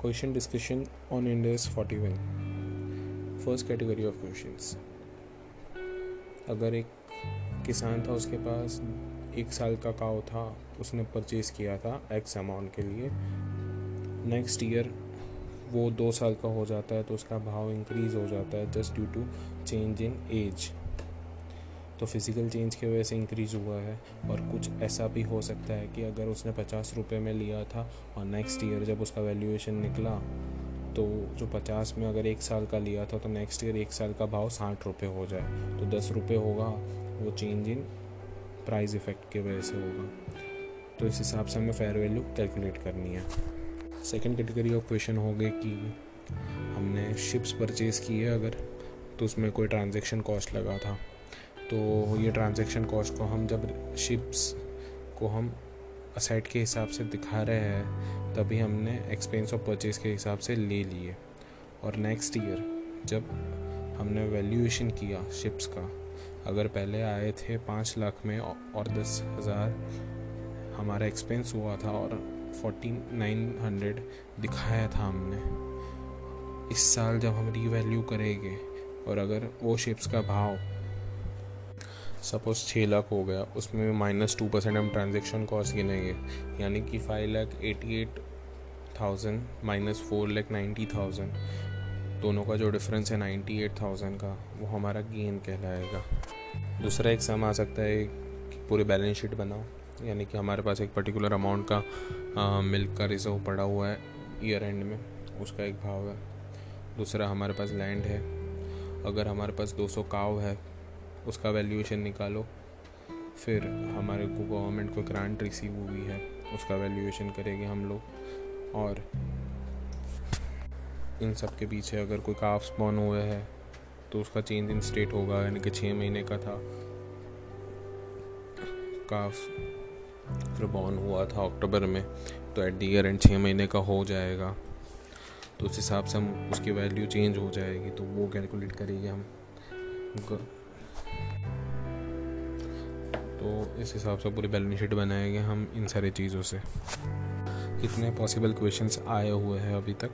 question discussion on Index 41 first category of questions अगर एक किसान था उसके पास, एक साल का काव था, उसने परचेज़ किया था एक्स अमाउंट के लिए नेक्स्ट ईयर वो दो साल का हो जाता है तो उसका भाव इंक्रीज़ हो जाता है just due to change in age तो फ़िज़िकल चेंज की वजह से इंक्रीज़ हुआ है। और कुछ ऐसा भी हो सकता है कि अगर उसने पचास रुपये में लिया था और नेक्स्ट ईयर जब उसका वैल्यूएशन निकला तो जो पचास में अगर एक साल का लिया था तो नेक्स्ट ईयर एक साल का भाव साठ रुपये हो जाए। तो दस रुपये होगा, वो चेंज इन प्राइस इफ़ेक्ट की वजह से होगा। तो इस हिसाब से हमें फेयर वैल्यू कैलकुलेट करनी है। सेकेंड कैटेगरी ऑफ़ क्वेश्चन हो गए कि हमने शिप्स परचेज़ की है अगर तो उसमें कोई ट्रांजेक्शन कॉस्ट लगा था। तो ये ट्रांजेक्शन कॉस्ट को हम जब शिप्स को हम असेट के हिसाब से दिखा रहे हैं, तभी हमने एक्सपेंस ऑफ़ परचेज के हिसाब से ले लिए। और नेक्स्ट ईयर जब हमने वैल्यूएशन किया शिप्स का, अगर पहले आए थे पाँच लाख में और दस हज़ार हमारा एक्सपेंस हुआ था और फोर्टी नाइन हंड्रेड दिखाया था हमने, इस साल जब हम रीवैल्यू करेंगे और अगर वो शिप्स का भाव सपोज़ छः लाख हो गया, उसमें माइनस टू परसेंट हम ट्रांजेक्शन कॉस्ट गिनेंगे। यानी कि five lakh eighty eight thousand minus four lakh ninety thousand दोनों का जो डिफरेंस है नाइन्टी एट थाउज़ेंड का, वो हमारा गेन कहलाएगा। दूसरा एक सम आ सकता है कि पूरी बैलेंस शीट बनाओ। यानी कि हमारे पास एक पर्टिकुलर अमाउंट का मिल्क का रिज़र्व पड़ा हुआ है ईयर एंड में, उसका एक भाव है। दूसरा हमारे पास लैंड है। अगर हमारे पास 200 काव है उसका वैल्यूएशन निकालो। फिर हमारे को गवर्नमेंट को ग्रांट रिसीव हुई है, उसका वैल्यूएशन करेंगे हम लोग। और इन सब के पीछे अगर कोई काफ स्पॉन हुआ है तो उसका चेंज इन स्टेट होगा, यानी कि छः महीने का था। काफ फिर बॉर्न हुआ था अक्टूबर में तो एट दी एंड छः महीने का हो जाएगा। तो उस हिसाब से हम उसकी वैल्यू चेंज हो जाएगी तो वो कैलकुलेट करेंगे हम। तो इस हिसाब से पूरी बैलेंस शीट बनाएँगे हम इन सारी चीज़ों से। कितने पॉसिबल क्वेश्चंस आए हुए हैं अभी तक?